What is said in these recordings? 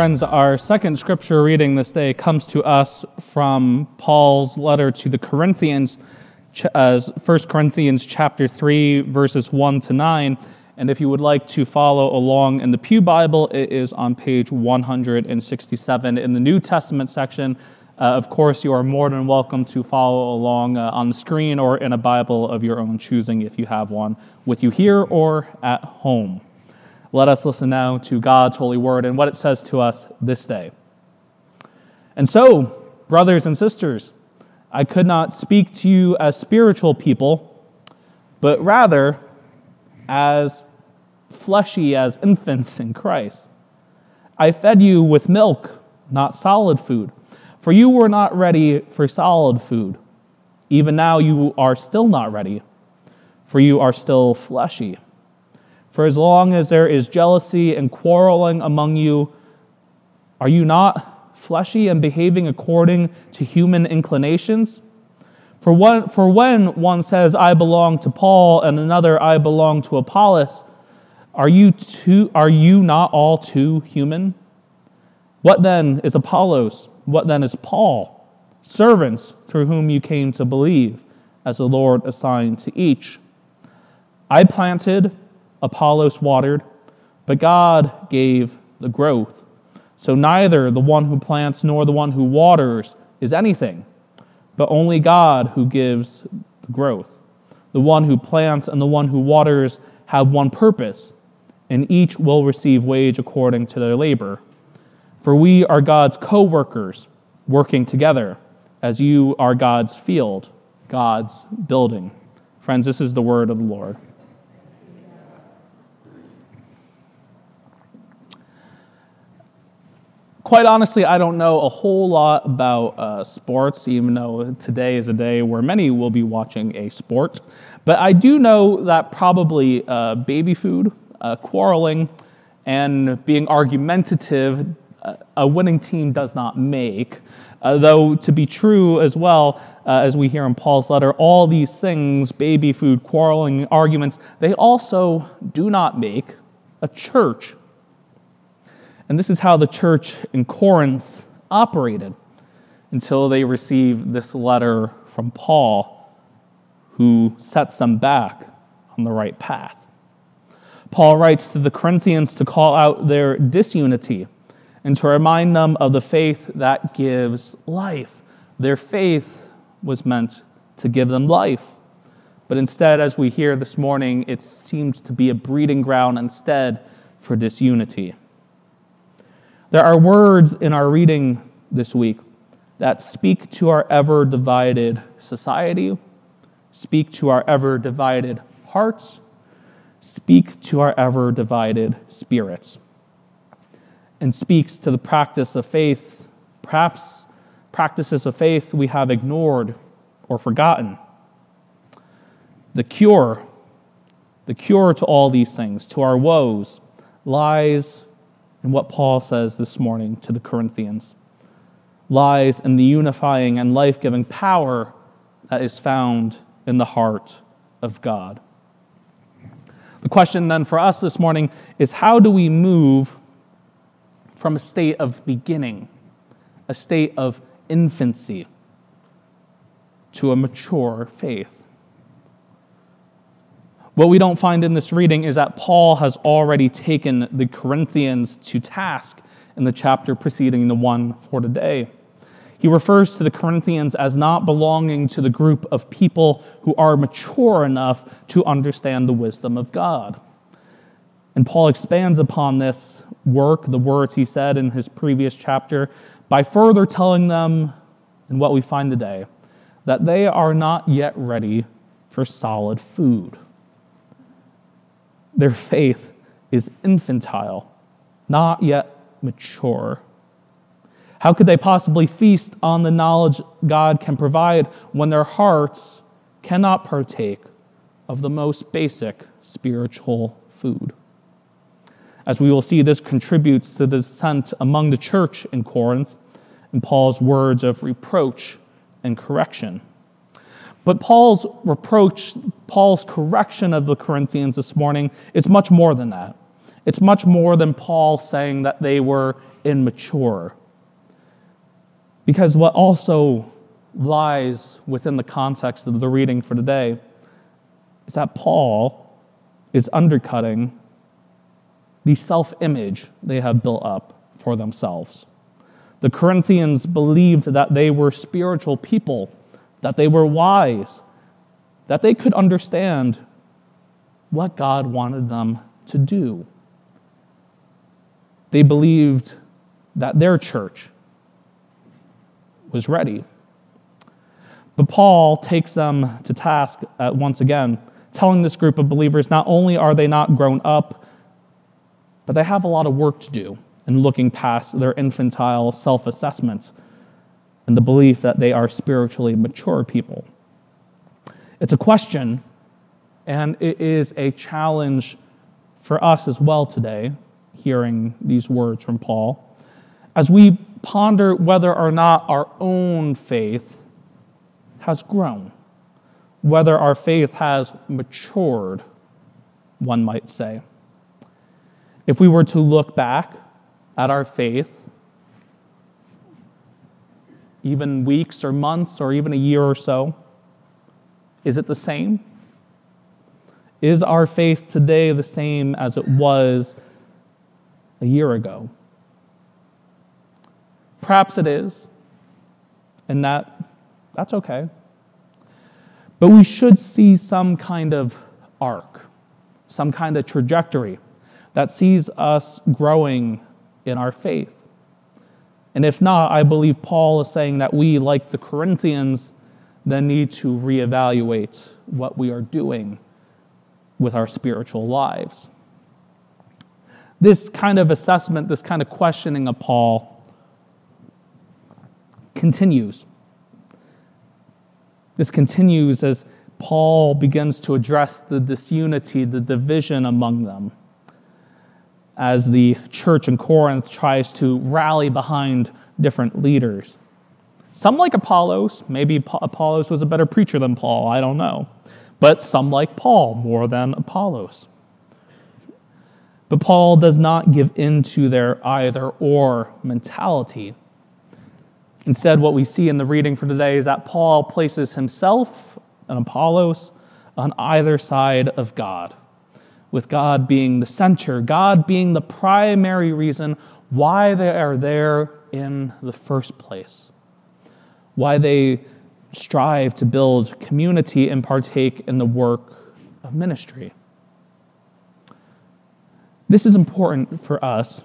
Friends, our second scripture reading this day comes to us from Paul's letter to the Corinthians, uh, 1 Corinthians chapter 3, verses 1 to 9. And if you would like to follow along in the Pew Bible, it is on page 167 in the New Testament section. Uh, of course, you are more than welcome to follow along uh, on the screen or in a Bible of your own choosing if you have one with you here or at home. Let us listen now to God's holy word and what it says to us this day. And so, brothers and sisters, I could not speak to you as spiritual people, but rather as fleshy as infants in Christ. I fed you with milk, not solid food, for you were not ready for solid food. Even now you are still not ready, for you are still fleshy. For as long as there is jealousy and quarreling among you, are you not fleshy and behaving according to human inclinations? For, for when one says, I belong to Paul, and another, I belong to Apollos, are you, too, are you not all too human? What then is Apollos? What then is Paul? Servants through whom you came to believe, as the Lord assigned to each. I planted, Apollos watered, but God gave the growth. So neither the one who plants nor the one who waters is anything, but only God who gives the growth. The one who plants and the one who waters have one purpose, and each will receive wage according to their labor. For we are God's co workers, working together, as you are God's field, God's building. Friends, this is the word of the Lord. Quite honestly, I don't know a whole lot about uh, sports, even though today is a day where many will be watching a sport. But I do know that probably uh, baby food, uh, quarreling, and being argumentative, uh, a winning team does not make. Uh, though, to be true as well, uh, as we hear in Paul's letter, all these things baby food, quarreling, arguments they also do not make a church and this is how the church in Corinth operated until they received this letter from Paul, who sets them back on the right path. Paul writes to the Corinthians to call out their disunity and to remind them of the faith that gives life. Their faith was meant to give them life. But instead, as we hear this morning, it seemed to be a breeding ground instead for disunity. There are words in our reading this week that speak to our ever divided society, speak to our ever divided hearts, speak to our ever divided spirits, and speaks to the practice of faith, perhaps practices of faith we have ignored or forgotten. The cure, the cure to all these things, to our woes, lies in what Paul says this morning to the Corinthians lies in the unifying and life giving power that is found in the heart of God. The question then for us this morning is how do we move from a state of beginning, a state of infancy, to a mature faith? What we don't find in this reading is that Paul has already taken the Corinthians to task in the chapter preceding the one for today. He refers to the Corinthians as not belonging to the group of people who are mature enough to understand the wisdom of God. And Paul expands upon this work, the words he said in his previous chapter, by further telling them, in what we find today, that they are not yet ready for solid food. Their faith is infantile, not yet mature. How could they possibly feast on the knowledge God can provide when their hearts cannot partake of the most basic spiritual food? As we will see, this contributes to the dissent among the church in Corinth and Paul's words of reproach and correction. But Paul's reproach, Paul's correction of the Corinthians this morning is much more than that. It's much more than Paul saying that they were immature. Because what also lies within the context of the reading for today is that Paul is undercutting the self image they have built up for themselves. The Corinthians believed that they were spiritual people that they were wise, that they could understand what God wanted them to do. They believed that their church was ready. But Paul takes them to task uh, once again, telling this group of believers not only are they not grown up, but they have a lot of work to do in looking past their infantile self assessments and the belief that they are spiritually mature people. It's a question, and it is a challenge for us as well today, hearing these words from Paul, as we ponder whether or not our own faith has grown, whether our faith has matured, one might say. If we were to look back at our faith even weeks or months or even a year or so? Is it the same? Is our faith today the same as it was a year ago? Perhaps it is, and that, that's okay. But we should see some kind of arc, some kind of trajectory that sees us growing in our faith. And if not, I believe Paul is saying that we, like the Corinthians, then need to reevaluate what we are doing with our spiritual lives. This kind of assessment, this kind of questioning of Paul continues. This continues as Paul begins to address the disunity, the division among them as the church in Corinth tries to rally behind different leaders. Some like Apollos, maybe Apollos was a better preacher than Paul, I don't know. But some like Paul more than Apollos. But Paul does not give in to their either or mentality. Instead, what we see in the reading for today is that Paul places himself and Apollos on either side of God with God being the center, God being the primary reason why they are there in the first place, why they strive to build community and partake in the work of ministry. This is important for us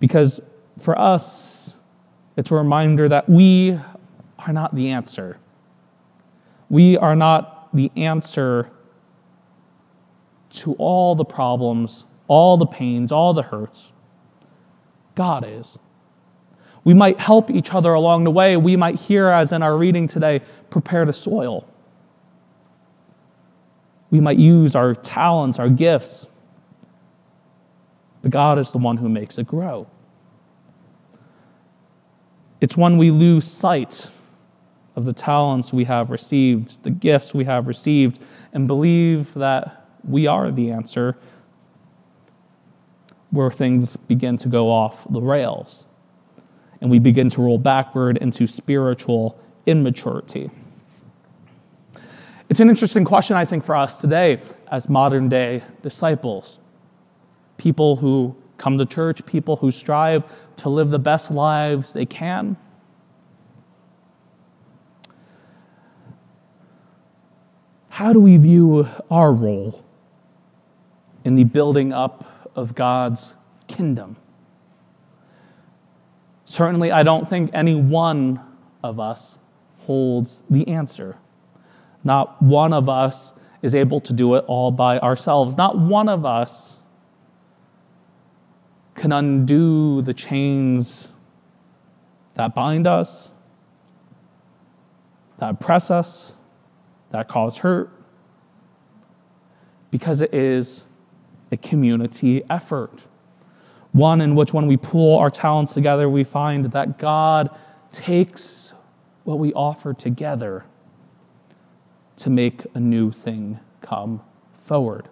because for us, it's a reminder that we are not the answer. We are not the answer to all the problems, all the pains, all the hurts. God is. We might help each other along the way. We might hear, as in our reading today, prepare the soil. We might use our talents, our gifts. But God is the one who makes it grow. It's when we lose sight of the talents we have received, the gifts we have received, and believe that we are the answer where things begin to go off the rails and we begin to roll backward into spiritual immaturity. It's an interesting question, I think, for us today as modern day disciples. People who come to church, people who strive to live the best lives they can. How do we view our role in the building up of God's kingdom. Certainly, I don't think any one of us holds the answer. Not one of us is able to do it all by ourselves. Not one of us can undo the chains that bind us, that oppress us, that cause hurt, because it is a community effort. One in which, when we pool our talents together, we find that God takes what we offer together to make a new thing come forward.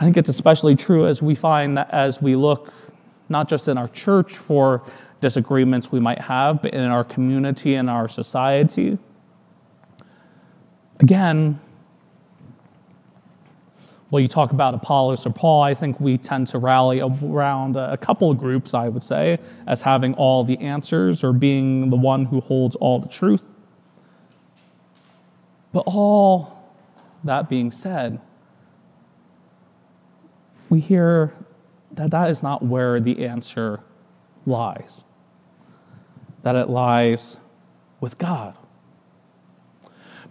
I think it's especially true as we find that as we look not just in our church for disagreements we might have, but in our community and our society. Again, well, you talk about Apollos or Paul, I think we tend to rally around a couple of groups, I would say, as having all the answers or being the one who holds all the truth. But all that being said, we hear that that is not where the answer lies, that it lies with God.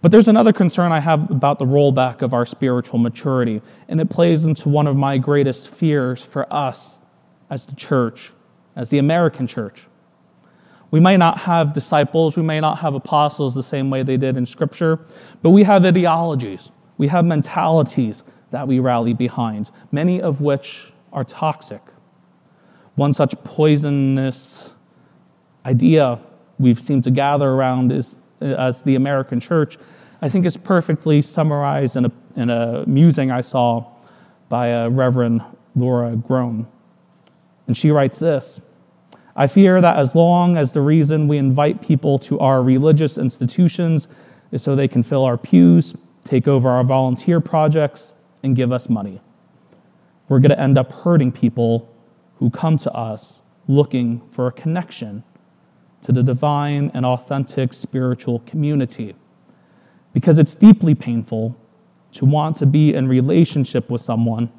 But there's another concern I have about the rollback of our spiritual maturity, and it plays into one of my greatest fears for us as the church, as the American church. We may not have disciples, we may not have apostles the same way they did in Scripture, but we have ideologies, we have mentalities that we rally behind, many of which are toxic. One such poisonous idea we've seemed to gather around is Uh, as the American church, I think is perfectly summarized in a, in a musing I saw by a Reverend Laura Groen. And she writes this I fear that as long as the reason we invite people to our religious institutions is so they can fill our pews, take over our volunteer projects, and give us money, we're going to end up hurting people who come to us looking for a connection to the divine and authentic spiritual community. Because it's deeply painful to want to be in relationship with someone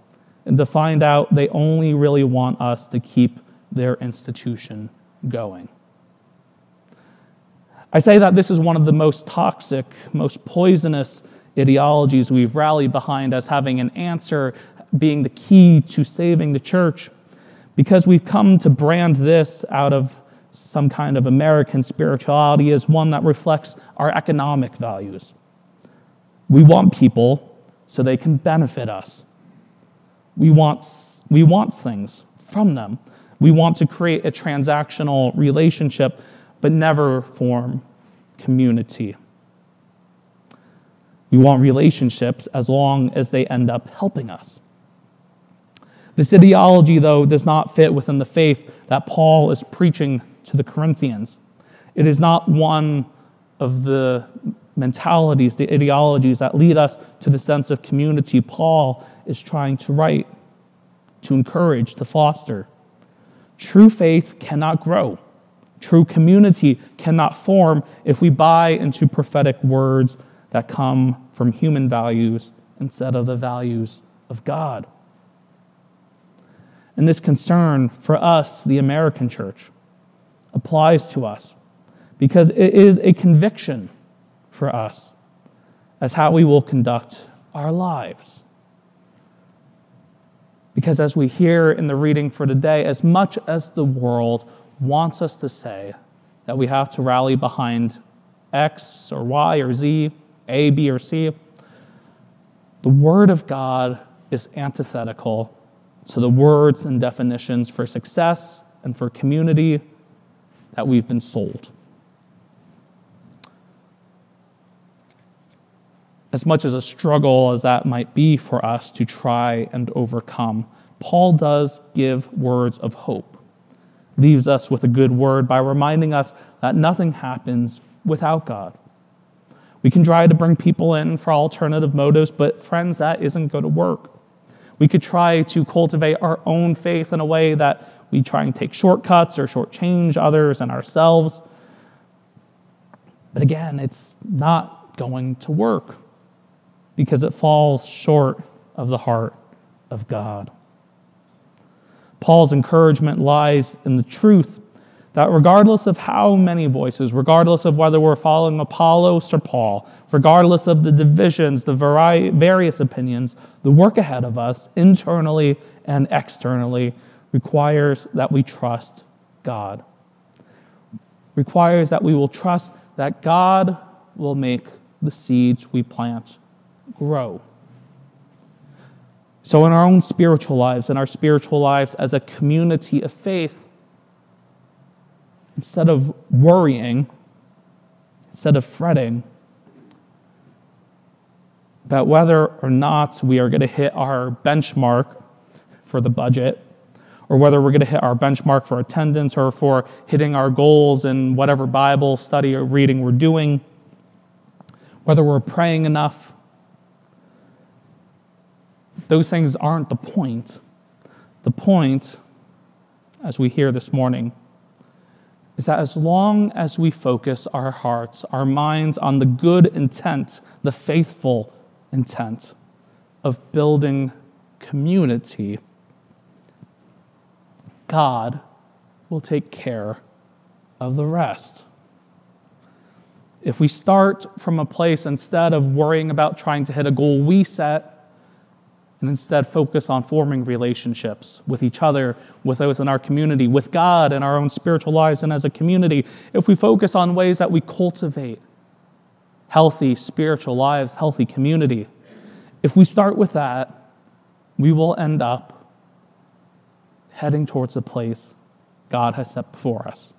and to find out they only really want us to keep their institution going. I say that this is one of the most toxic, most poisonous ideologies we've rallied behind as having an answer, being the key to saving the church, because we've come to brand this out of some kind of American spirituality is one that reflects our economic values. We want people so they can benefit us. We want, we want things from them. We want to create a transactional relationship, but never form community. We want relationships as long as they end up helping us. This ideology, though, does not fit within the faith that Paul is preaching to the Corinthians. It is not one of the mentalities, the ideologies that lead us to the sense of community Paul is trying to write, to encourage, to foster. True faith cannot grow. True community cannot form if we buy into prophetic words that come from human values instead of the values of God. And this concern for us, the American church, applies to us because it is a conviction for us as how we will conduct our lives. Because as we hear in the reading for today, as much as the world wants us to say that we have to rally behind X or Y or Z, A, B, or C, the Word of God is antithetical to the words and definitions for success and for community that we've been sold. As much as a struggle as that might be for us to try and overcome, Paul does give words of hope, leaves us with a good word by reminding us that nothing happens without God. We can try to bring people in for alternative motives, but friends, that isn't going to work. We could try to cultivate our own faith in a way that we try and take shortcuts or shortchange others and ourselves. But again, it's not going to work because it falls short of the heart of God. Paul's encouragement lies in the truth that regardless of how many voices, regardless of whether we're following Apollos or Paul, regardless of the divisions, the various opinions, the work ahead of us, internally and externally, requires that we trust God. requires that we will trust that God will make the seeds we plant grow. So, in our own spiritual lives, in our spiritual lives as a community of faith, instead of worrying, instead of fretting about whether or not we are going to hit our benchmark for the budget, or whether we're going to hit our benchmark for attendance or for hitting our goals in whatever Bible study or reading we're doing, whether we're praying enough. Those things aren't the point. The point, as we hear this morning, is that as long as we focus our hearts, our minds on the good intent, the faithful intent of building community, God will take care of the rest. If we start from a place instead of worrying about trying to hit a goal we set, and instead focus on forming relationships with each other, with those in our community, with God in our own spiritual lives, and as a community, if we focus on ways that we cultivate healthy spiritual lives, healthy community, if we start with that, we will end up heading towards the place God has set before us.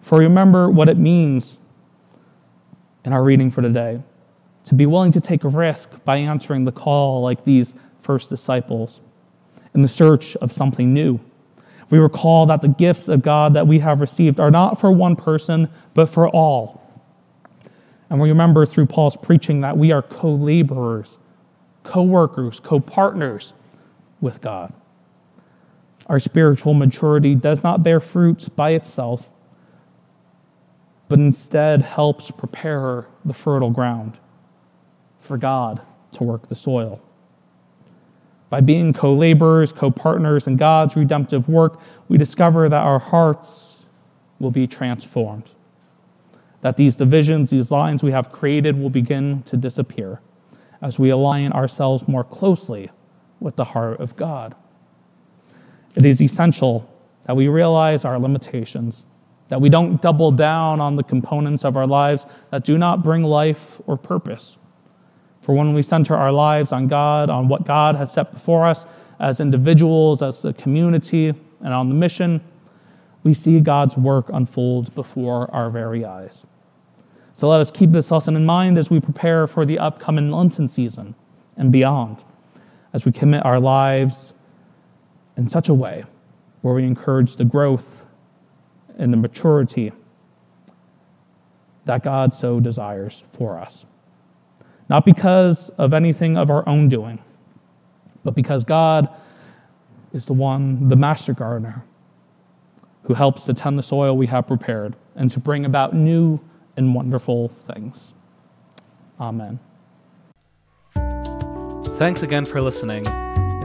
For remember what it means in our reading for today to be willing to take a risk by answering the call like these first disciples in the search of something new. We recall that the gifts of God that we have received are not for one person, but for all. And we remember through Paul's preaching that we are co laborers, co workers, co partners with God. Our spiritual maturity does not bear fruit by itself, but instead helps prepare the fertile ground for God to work the soil. By being co laborers, co partners in God's redemptive work, we discover that our hearts will be transformed, that these divisions, these lines we have created, will begin to disappear as we align ourselves more closely with the heart of God. It is essential that we realize our limitations, that we don't double down on the components of our lives that do not bring life or purpose. For when we center our lives on God, on what God has set before us as individuals, as a community, and on the mission, we see God's work unfold before our very eyes. So let us keep this lesson in mind as we prepare for the upcoming Lenten season and beyond, as we commit our lives in such a way where we encourage the growth and the maturity that God so desires for us. Not because of anything of our own doing, but because God is the one, the master gardener, who helps to tend the soil we have prepared and to bring about new and wonderful things. Amen. Thanks again for listening